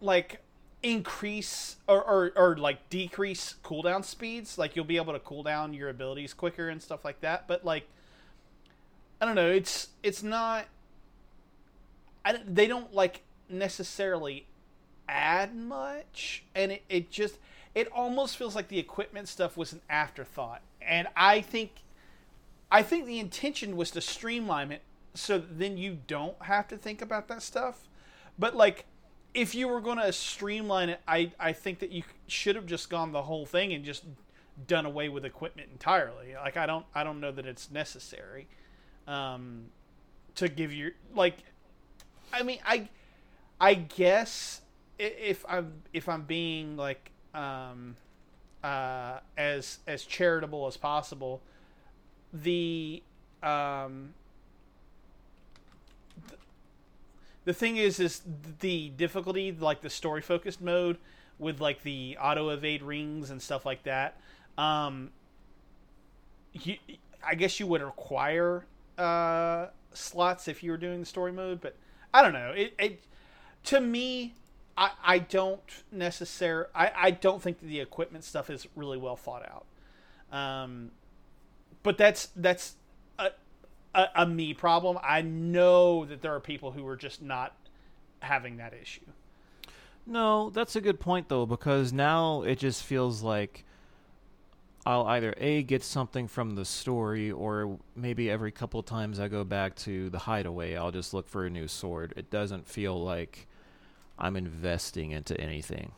like increase or, or, or like decrease cooldown speeds. Like you'll be able to cool down your abilities quicker and stuff like that. But like, I don't know. It's it's not. I don't- they don't like necessarily add much, and it, it just it almost feels like the equipment stuff was an afterthought. And I think I think the intention was to streamline it so then you don't have to think about that stuff. But like if you were going to streamline it, I I think that you should have just gone the whole thing and just done away with equipment entirely. Like I don't I don't know that it's necessary um to give you like I mean I I guess if I'm if I'm being like um uh as as charitable as possible the um the thing is is the difficulty like the story focused mode with like the auto evade rings and stuff like that um you, i guess you would require uh slots if you were doing the story mode but i don't know. It, it to me i i don't necessarily i i don't think the equipment stuff is really well thought out. Um but that's that's a, a me problem. I know that there are people who are just not having that issue. No, that's a good point though because now it just feels like I'll either a get something from the story or maybe every couple times I go back to the hideaway I'll just look for a new sword. It doesn't feel like I'm investing into anything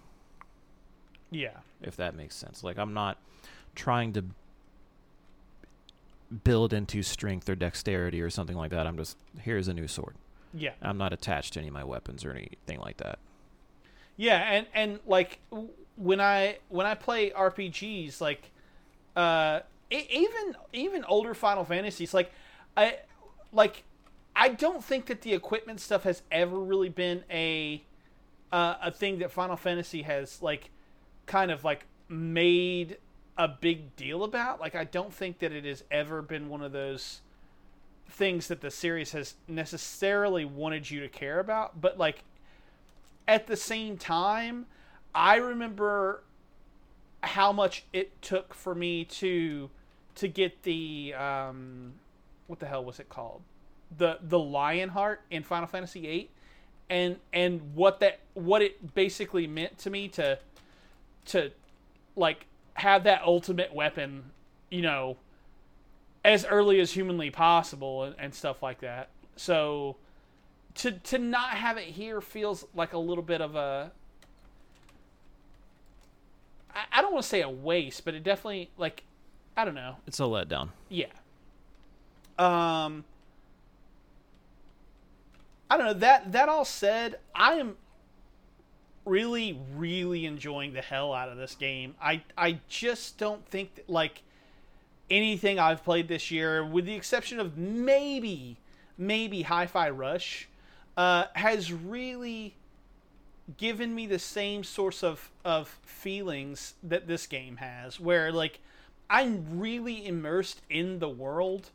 Yeah, if that makes sense. Like I'm not trying to build into strength or dexterity or something like that. I'm just here's a new sword. Yeah. I'm not attached to any of my weapons or anything like that. Yeah, and and like when I when I play RPGs, like uh, even even older Final Fantasies, like I like I don't think that the equipment stuff has ever really been a uh, a thing that Final Fantasy has like kind of like made a big deal about. Like I don't think that it has ever been one of those things that the series has necessarily wanted you to care about, but like at the same time, I remember how much it took for me to to get the um, what the hell was it called the the Lionheart in Final Fantasy VIII, and and what that what it basically meant to me to to like have that ultimate weapon, you know, as early as humanly possible and, and stuff like that. So to to not have it here feels like a little bit of a I, I don't want to say a waste, but it definitely like I don't know. It's a letdown. Yeah. Um I don't know that that all said, I am really really enjoying the hell out of this game. I I just don't think that, like anything I've played this year with the exception of maybe maybe Hi-Fi Rush uh, has really given me the same source of of feelings that this game has where like I'm really immersed in the world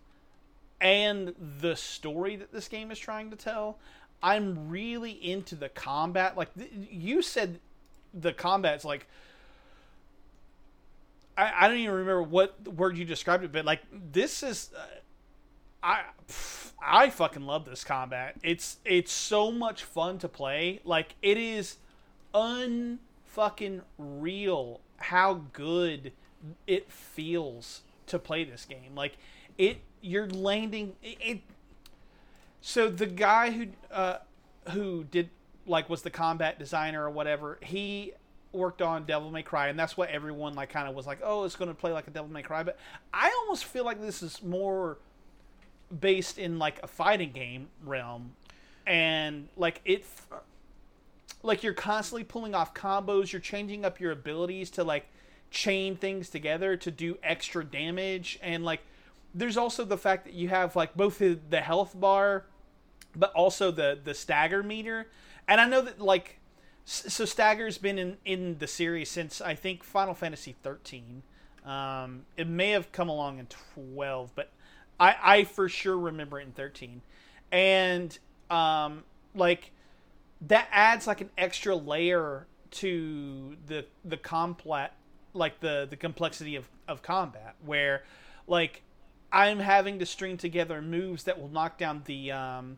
and the story that this game is trying to tell. I'm really into the combat. Like th- you said, the combat's like I, I don't even remember what word you described it, but like this is uh, I pff, I fucking love this combat. It's it's so much fun to play. Like it is unfucking real how good it feels to play this game. Like it you're landing it, it so the guy who uh who did like was the combat designer or whatever, he worked on Devil May Cry, and that's what everyone like kind of was like, oh, it's going to play like a Devil May Cry. But I almost feel like this is more based in like a fighting game realm, and like it, like you're constantly pulling off combos, you're changing up your abilities to like chain things together to do extra damage, and like there's also the fact that you have like both the, the health bar, but also the the stagger meter, and I know that like so Stagger's been in, in the series since I think Final Fantasy 13. Um, it may have come along in 12, but I, I for sure remember it in 13. And um, like that adds like an extra layer to the the complex like the the complexity of, of combat where like I'm having to string together moves that will knock down the um,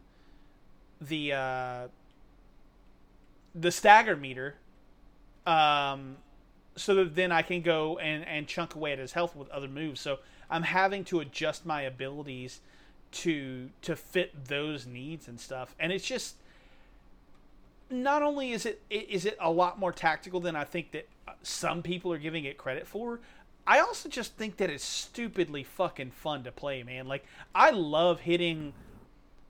the uh, the stagger meter um so that then I can go and and chunk away at his health with other moves. So I'm having to adjust my abilities to to fit those needs and stuff. And it's just not only is it is it a lot more tactical than I think that some people are giving it credit for I also just think that it's stupidly fucking fun to play man. Like I love hitting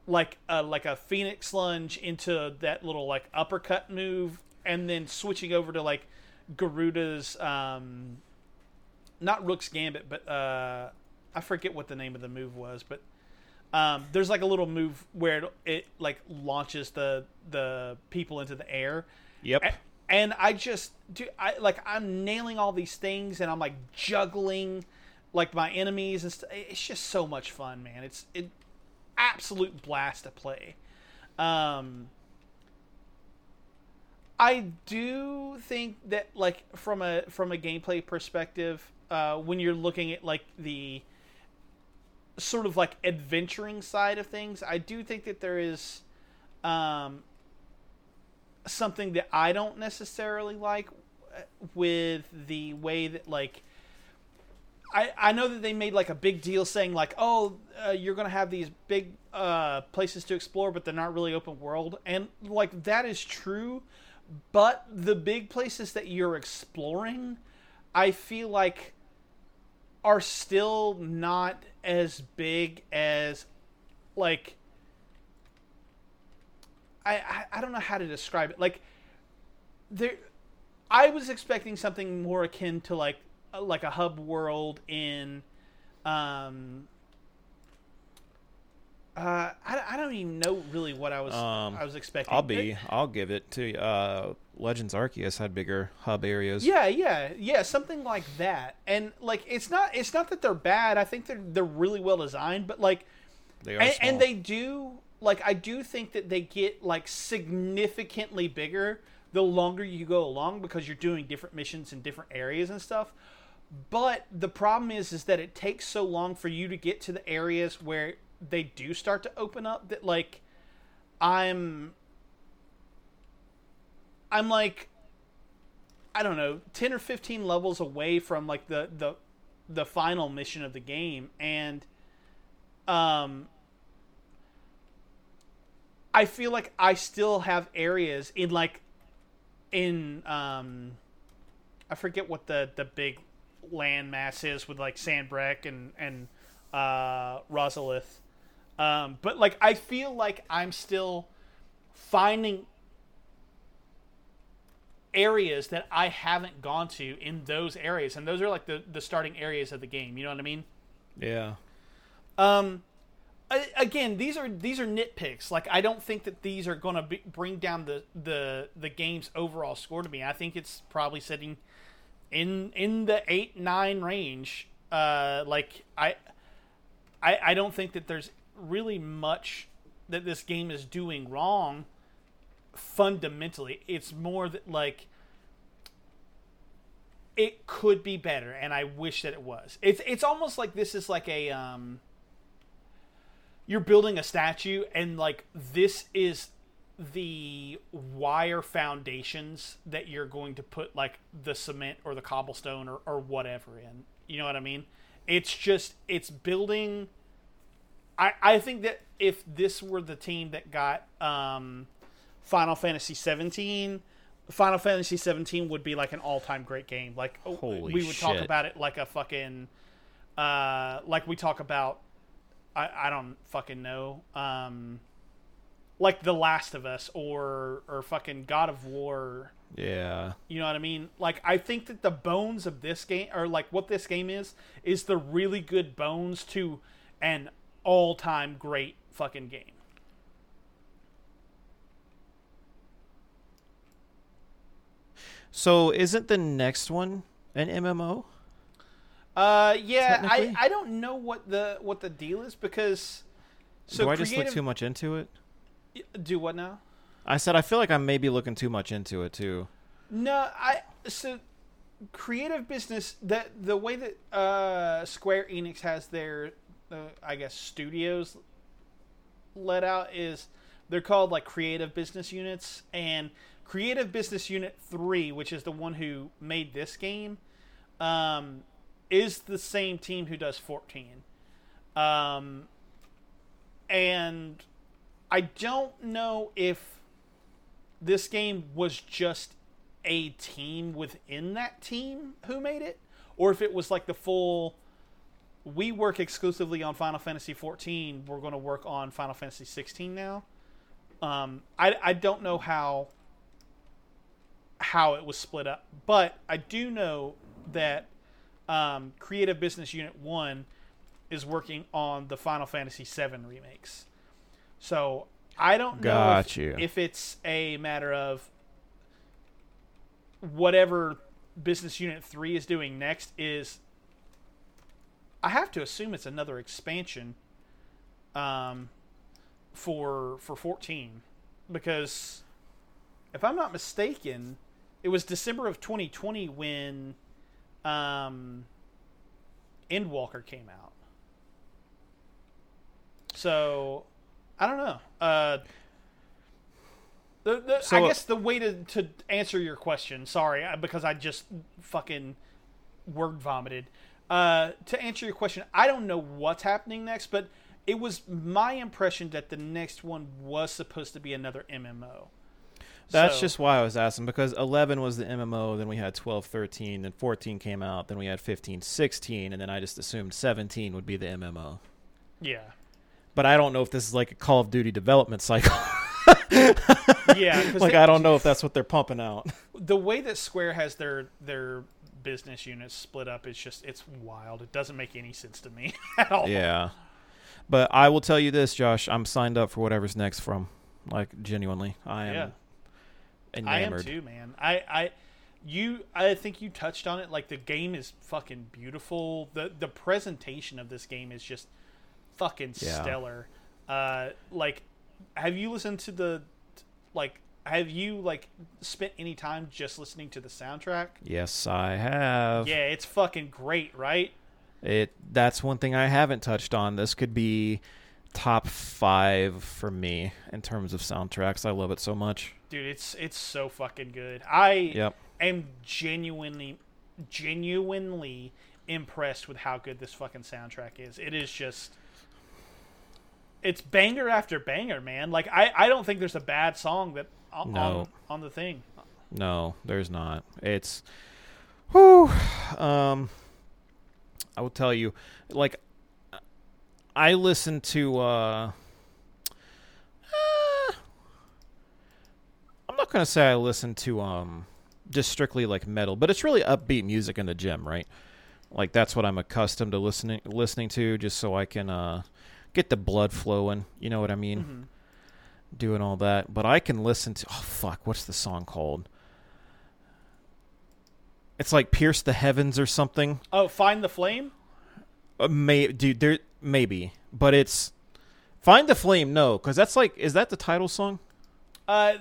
like a like a phoenix lunge into that little like uppercut move and then switching over to like Garuda's um not Rook's Gambit but uh I forget what the name of the move was but um there's like a little move where it, it like launches the the people into the air Yep. A- and I just do I like I'm nailing all these things and I'm like juggling like my enemies and st- it's just so much fun man it's it absolute blast to play. Um, I do think that like from a from a gameplay perspective, uh, when you're looking at like the sort of like adventuring side of things, I do think that there is um, something that I don't necessarily like uh, with the way that like I, I know that they made like a big deal saying like oh uh, you're gonna have these big uh, places to explore but they're not really open world and like that is true but the big places that you're exploring I feel like are still not as big as like I, I I don't know how to describe it. Like there I was expecting something more akin to like like a hub world in um uh, I, I don't even know really what I was Um, I was expecting. I'll be. I'll give it to. Uh, Legends Arceus had bigger hub areas. Yeah, yeah, yeah, something like that. And like it's not it's not that they're bad. I think they're they're really well designed, but like they are and, small. and they do like I do think that they get like significantly bigger the longer you go along because you're doing different missions in different areas and stuff. But the problem is is that it takes so long for you to get to the areas where they do start to open up that like I'm I'm like I don't know, 10 or 15 levels away from like the the the final mission of the game. And um I feel like I still have areas in like in um I forget what the the big land mass is with like Sanbreque and and uh Rosalith. Um but like I feel like I'm still finding areas that I haven't gone to in those areas and those are like the the starting areas of the game, you know what I mean? yeah. Um, a- again, these are these are nitpicks. Like I don't think that these are going to bring down the, the the game's overall score to me. I think it's probably sitting in in the eight nine range. Uh, like I, I I don't think that there's really much that this game is doing wrong. Fundamentally, it's more that like it could be better, and I wish that it was. It's it's almost like this is like a um you're building a statue and like this is the wire foundations that you're going to put like the cement or the cobblestone or, or whatever in. You know what i mean? It's just it's building i i think that if this were the team that got um final fantasy 17 final fantasy 17 would be like an all-time great game. Like oh, Holy we would talk about it like a fucking uh like we talk about I, I don't fucking know. Um, like The Last of Us or or fucking God of War. Yeah. You know what I mean? Like I think that the bones of this game, or like what this game is, is the really good bones to an all time great fucking game. So isn't the next one an MMO? Uh, yeah, I, I don't know what the what the deal is because so Do I just look too much into it? Do what now? I said I feel like I'm maybe looking too much into it too. No, I so creative business that the way that uh, Square Enix has their uh, I guess studios let out is they're called like creative business units and creative business unit 3 which is the one who made this game um, is the same team who does 14 um, and i don't know if this game was just a team within that team who made it, or if it was like the full. We work exclusively on Final Fantasy 14. We're going to work on Final Fantasy 16 now. Um, I I don't know how how it was split up, but I do know that um, Creative Business Unit One is working on the Final Fantasy 7 remakes. So I don't know if, if it's a matter of whatever business unit 3 is doing next is I have to assume it's another expansion um for for 14 because if I'm not mistaken it was December of 2020 when um Endwalker came out. So I don't know. Uh the, the, So, I guess the way to, to answer your question, sorry, because I just fucking word vomited. Uh, to answer your question, I don't know what's happening next, but it was my impression that the next one was supposed to be another MMO. That's So- just why I was asking because 11 was the MMO, then we had 12, 13, then 14 came out, then we had 15, 16, and then I just assumed 17 would be the MMO. yeah, But I don't know if this is like a Call of Duty development cycle. yeah, like they- I don't know if that's what they're pumping out. the way that Square has their their business units split up is just it's wild. It doesn't make any sense to me at all. yeah. But I will tell you this, Josh, I'm signed up for whatever's next from. Like genuinely, I am Yeah. enamored. I am too, man. I, I, you, I think you touched on it. Like the game is fucking beautiful. the The presentation of this game is just fucking Yeah. stellar. Uh, like, have you listened to the, like, have you like spent any time just listening to the soundtrack? Yes, I have. Yeah, it's fucking great, right? It that's one thing I haven't touched on. This could be top 5 for me in terms of soundtracks. I love it so much. Dude, it's it's so fucking good. I Yep. am genuinely genuinely impressed with how good this fucking soundtrack is. It is just it's banger after banger, man. Like I, I don't think there's a bad song that on No. on, the thing. No, there's not. It's whew, um I will tell you like I listen to uh eh, I'm not going to say I listen to um just strictly like metal, but it's really upbeat music in the gym, right? Like that's what I'm accustomed to listening listening to just so I can uh get the blood flowing, you know what I mean? Mhm. doing all that, but I can listen to oh fuck, what's the song called? It's like Pierce the Heavens or something. Oh, find the flame. Uh, may dude, there maybe, but it's Find the Flame. No, because that's like is that the title song? Uh,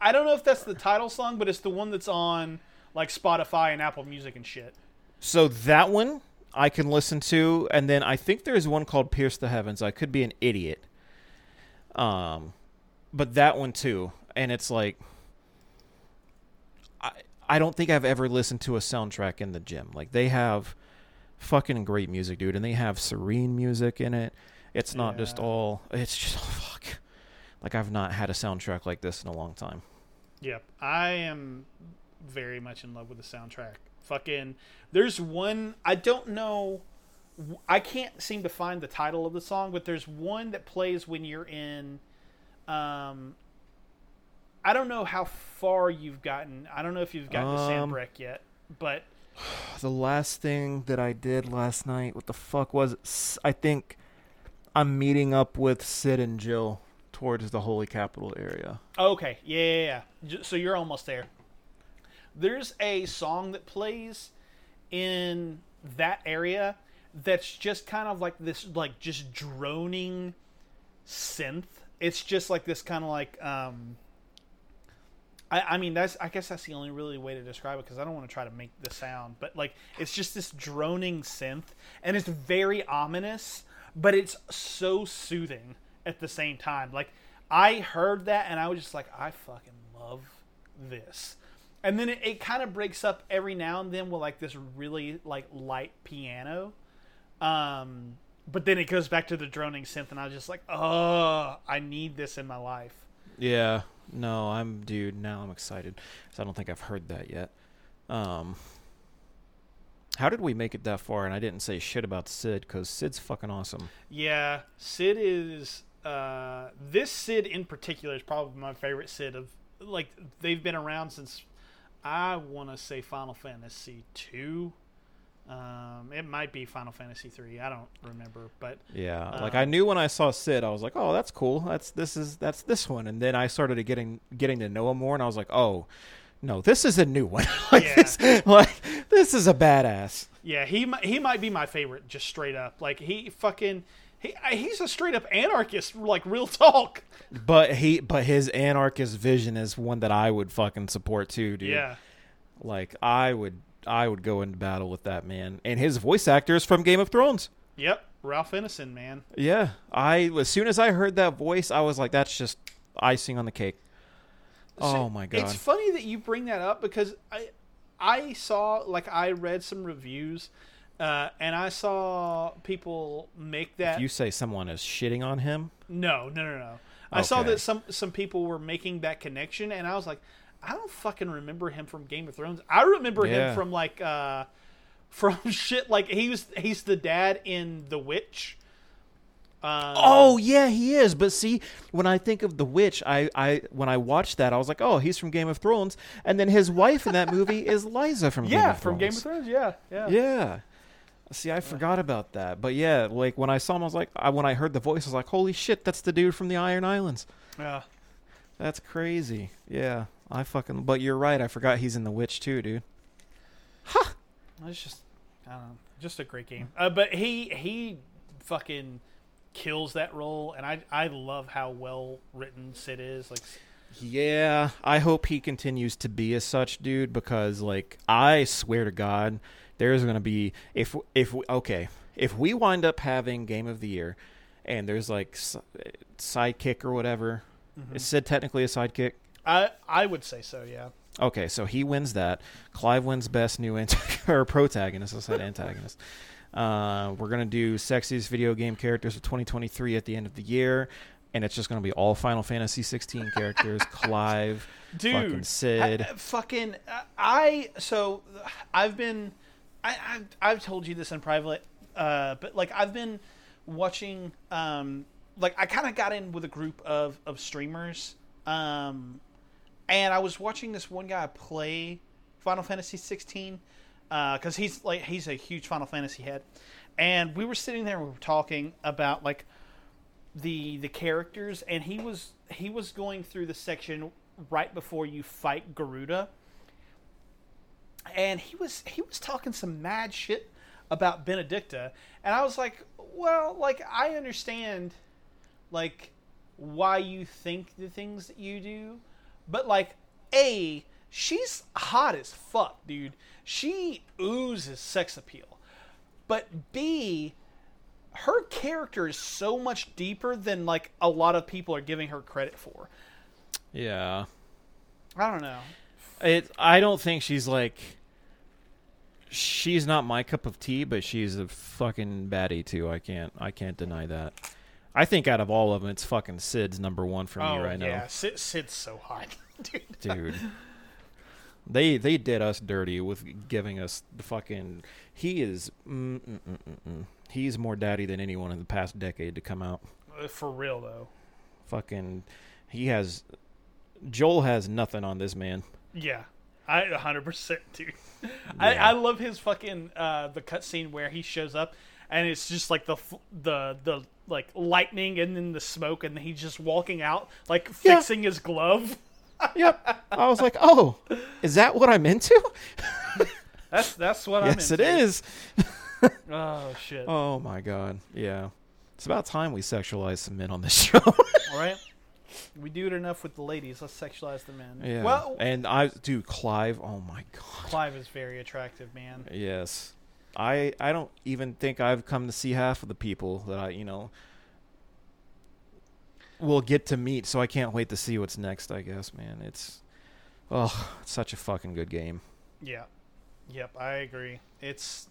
I don't know if that's the title song, but it's the one that's on like Spotify and Apple Music and shit. So that one I can listen to, and then I think there's one called Pierce the Heavens. I could be an idiot. Um, but that one too, and it's like I I don't think I've ever listened to a soundtrack in the gym. Like they have fucking great music, dude, and they have serene music in it. It's not just all. It's just oh, fuck. Like I've not had a soundtrack like this in a long time. Yep, I am very much in love with the soundtrack. Fucking, there's one I don't know. I can't seem to find the title of the song, but there's one that plays when you're in. Um, I don't know how far you've gotten. I don't know if you've gotten to Um, Sanbreque yet, but The last thing that I did last night, what the fuck was it? I think I'm meeting up with Cid and Jill towards the Holy Capital area. Okay, yeah, yeah, yeah. So you're almost there. There's a song that plays in that area that's just kind of like this, like just droning synth. It's just like this kind of like, um, I, I mean, that's I guess that's the only really way to describe it because I don't want to try to make the sound, but like it's just this droning synth, and it's very ominous, but it's so soothing at the same time. Like I heard that and I was just like, I fucking love this. And then it, it kind of breaks up every now and then with like this really like light piano. Um, but then it goes back to the droning synth, and I was just like, oh, I need this in my life. Yeah. No, I'm dude. Now I'm excited. 'cause I don't think I've heard that yet. Um, how did we make it that far? And I didn't say shit about Cid because Cid's fucking awesome. Yeah, Cid is uh, this Cid in particular is probably my favorite Cid of like they've been around since I want to say Final Fantasy two. Um, it might be Final Fantasy three. I don't remember, but Yeah, like Uh, I knew when I saw Cid, I was like, "Oh, that's cool. That's this is that's this one." And then I started getting getting to know him more, and I was like, "Oh, no, this is a new one. like Yeah. this, like this is a badass." yeah, he he might be my favorite, just straight up. Like he fucking he he's a straight up anarchist, like real talk. But he, but his anarchist vision is one that I would fucking support too, dude. Yeah, Like I would, I would go into battle with that man. And his voice actor is from Game of Thrones. yep, Ralph Ineson, man. Yeah, I as soon as I heard that voice, I was like, "That's just icing on the cake." Oh my god! It's funny that you bring that up because I I saw like I read some reviews uh, and I saw people make that. If you say someone is shitting on him, No, no, no, no. I saw that some some people were making that connection, and I was like, I don't fucking remember him from Game of Thrones. I remember Yeah. him from like uh, from shit like he was he's the dad in The Witch. Um, Oh yeah, he is. But see, when I think of the witch, I, I when I watched that, I was like, oh, he's from Game of Thrones, and then his wife in that movie is Liza from Game yeah, of Thrones. from Game of Thrones. Yeah, yeah, Yeah. See, I forgot about that. But yeah, like when I saw him, I was like, I, when I heard the voice, I was like, holy shit, that's the dude from the Iron Islands. yeah. That's crazy. Yeah, I fucking. But you're right. I forgot he's in the witch too, dude. It's just, I don't know, just a great game. Uh, but he he fucking kills that role, and I I love how well written Cid is. Like, Yeah, I hope he continues to be as such, dude. Because like, I swear to God, there's gonna be if if we, okay if we wind up having game of the year, and there's like sidekick or whatever. Is Cid technically a sidekick? I I would say so. Yeah. Okay, so he wins that. Clive wins best new ant- or protagonist. I said antagonist. Uh, we're gonna do sexiest video game characters of 2023 at the end of the year, and it's just gonna be all Final Fantasy 16 characters. Clive, dude fucking Cid. I- fucking i so i've been i i've, I've told you this in private uh but like i've been watching um like i kind of got in with a group of of streamers um and i was watching this one guy play final fantasy 16 because he's like he's a huge final fantasy head. And we were sitting there and we were talking about like the the characters and he was he was going through the section right before you fight Garuda and he was he was talking some mad shit about Benedikta and I was like well like I understand like why you think the things that you do but like a she's hot as fuck dude she oozes sex appeal but b her character is so much deeper than like a lot of people are giving her credit for. Yeah, I don't know. It. I don't think she's like. She's not my cup of tea, but she's a fucking baddie too. I can't. I can't deny that. I think out of all of them, it's fucking Cid's number one for me oh right yeah, now. Yeah, Cid, Cid's so hot, dude. dude. They they did us dirty with giving us the fucking. He is. Mm, mm, mm, mm, mm. He's more daddy than anyone in the past decade to come out. Uh, For real though. Fucking. He has. Joel has nothing on this man. Yeah, I 100 percent, dude. I, Yeah. I love his fucking uh, the cutscene where he shows up and it's just like the the the like lightning and then the smoke and he's just walking out like Yeah. fixing his glove. Yep. I was like, oh, is that what I'm into? That's that's what yes, I'm. it into. is. Oh shit! Oh my god. Yeah. It's about time we sexualize some men on this show. All right, we do it enough with the ladies. Let's sexualize the men. yeah. Well, and I, do Clive. Oh my god. Clive is very attractive, man. Yes. I I don't even think I've come to see half of the people that I, you know, will get to meet, so I can't wait to see what's next, I guess, man. It's oh, it's such a fucking good game. Yeah. Yep, I agree. It's,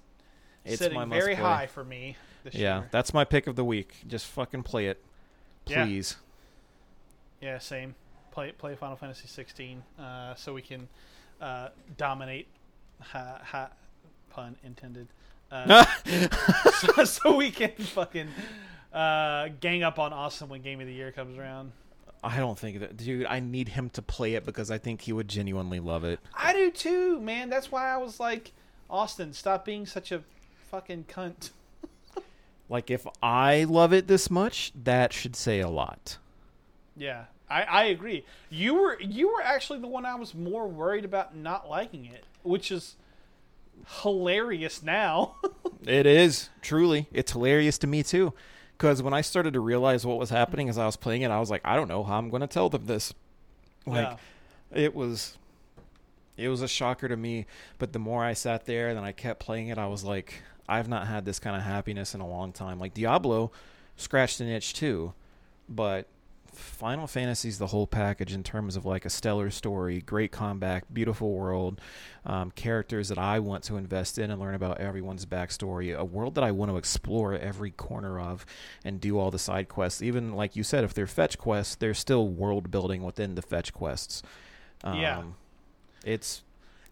It's sitting my very play. high for me Yeah, year. that's my pick of the week. Just fucking play it. Please. Yeah, same. Play play Final Fantasy 16 uh, so we can uh, dominate. Ha, ha, pun intended. Uh, so, so we can fucking uh, gang up on Austin when Game of the Year comes around. I don't think that dude, I need him to play it because I think he would genuinely love it. I do too, man. That's why I was like, Austin, stop being such a fucking cunt. Like if I love it this much, that should say a lot. Yeah, I, I agree. You were you were actually the one I was more worried about not liking it, which is hilarious now. It is truly. It's hilarious to me too, because when I started to realize what was happening as I was playing it, I was like, I don't know how I'm going to tell them this. Like, yeah. it was, it was a shocker to me. But the more I sat there, and then I kept playing it, I was like, I've not had this kind of happiness in a long time. Like Diablo, scratched an itch too, but Final Fantasy's the whole package in terms of like a stellar story, great combat, beautiful world, um, characters that I want to invest in and learn about everyone's backstory, a world that I want to explore every corner of and do all the side quests. Even like you said, if they're fetch quests, they're still world building within the fetch quests. Um, Yeah. It's,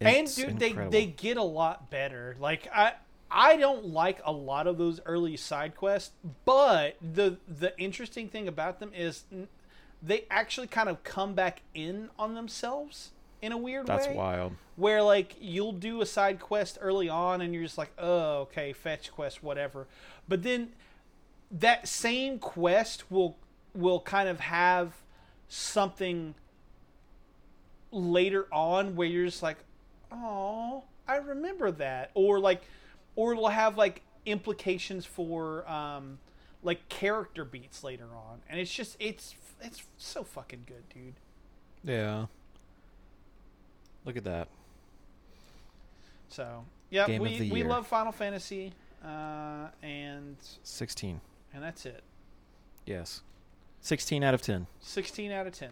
and dude, incredible. they they get a lot better. Like I I don't like a lot of those early side quests, but the the interesting thing about them is they actually kind of come back in on themselves in a weird That's way. That's wild. Where like you'll do a side quest early on and you're just like, oh, okay, fetch quest, whatever. But then that same quest will will kind of have something later on where you're just like, oh, I remember that, or like, or it'll have like implications for um, like character beats later on, and it's just it's it's so fucking good, dude. Yeah. Look at that. So yeah, Game we we love Final Fantasy, uh, and 16. and that's it. Yes. 16 out of 10. 16 out of 10.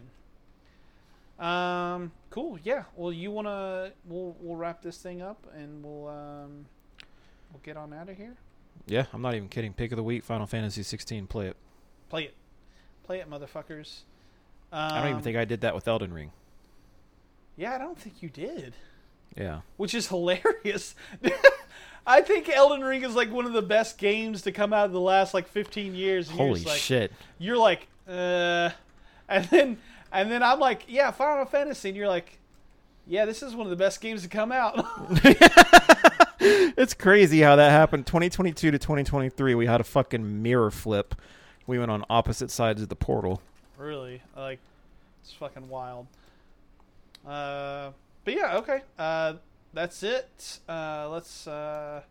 Um, cool. Yeah. Well, you wanna we'll we'll wrap this thing up and we'll um we'll get on out of here. Yeah, I'm not even kidding. Pick of the week, Final Fantasy 16. Play it. Play it, play it, motherfuckers. Um, I don't even think I did that with Elden Ring. Yeah, I don't think you did, Yeah. which is hilarious. I think Elden Ring is like one of the best games to come out of the last like 15 years. you're Holy like, shit. You're like, uh, and then and then I'm like, yeah, Final Fantasy, and you're like, yeah, this is one of the best games to come out. it's crazy how that happened. 2022 to 2023, we had a fucking mirror flip. We went on opposite sides of the portal. really, like, it's fucking wild. Uh, but yeah, okay. Uh, that's it. Uh, let's uh,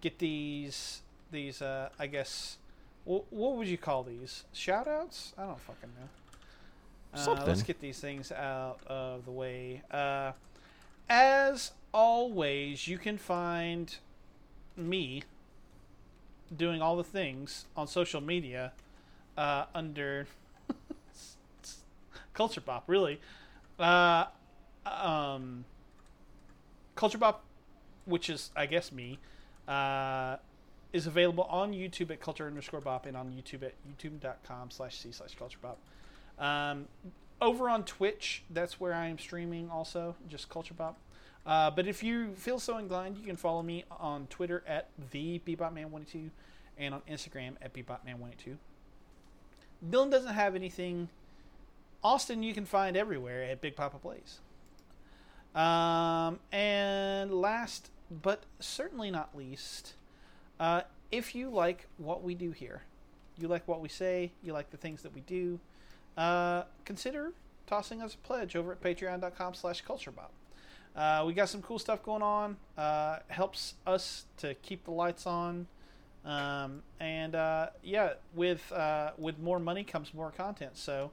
get these these. Uh, I guess. What, what would you call these? Shout outs? I don't fucking know. Uh, let's get these things out of the way. Uh, as always, you can find me doing all the things on social media uh, under Culture Bop, really. Uh, um, Culture Bop, which is, I guess, me, uh, is available on YouTube at culture underscore bop and on YouTube at youtube.com slash c slash culture bop. Um, over on Twitch, that's where I am streaming also, just culture bop. Uh, but if you feel so inclined, you can follow me on Twitter at the bebopman182 and on Instagram at bebopman182. Dylan doesn't have anything. Austin, you can find everywhere at Big Papa Plays. Um, and last but certainly not least, uh, if you like what we do here, you like what we say, you like the things that we do, uh, consider tossing us a pledge over at patreon.com slash culturebop. Uh, we got some cool stuff going on. Uh, helps us to keep the lights on. Um, and uh, yeah, with uh, with more money comes more content. So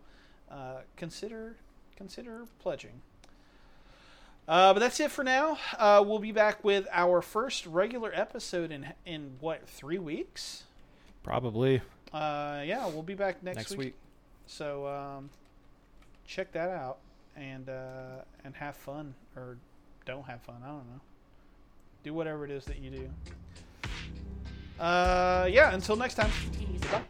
uh, consider consider pledging. Uh, but that's it for now. Uh, we'll be back with our first regular episode in in what three weeks? Probably Uh, yeah, we'll be back next, next, week. week. So um, check that out and uh, and have fun or don't have fun. I don't know. Do whatever it is that you do. Uh, yeah. Until next time. Bye.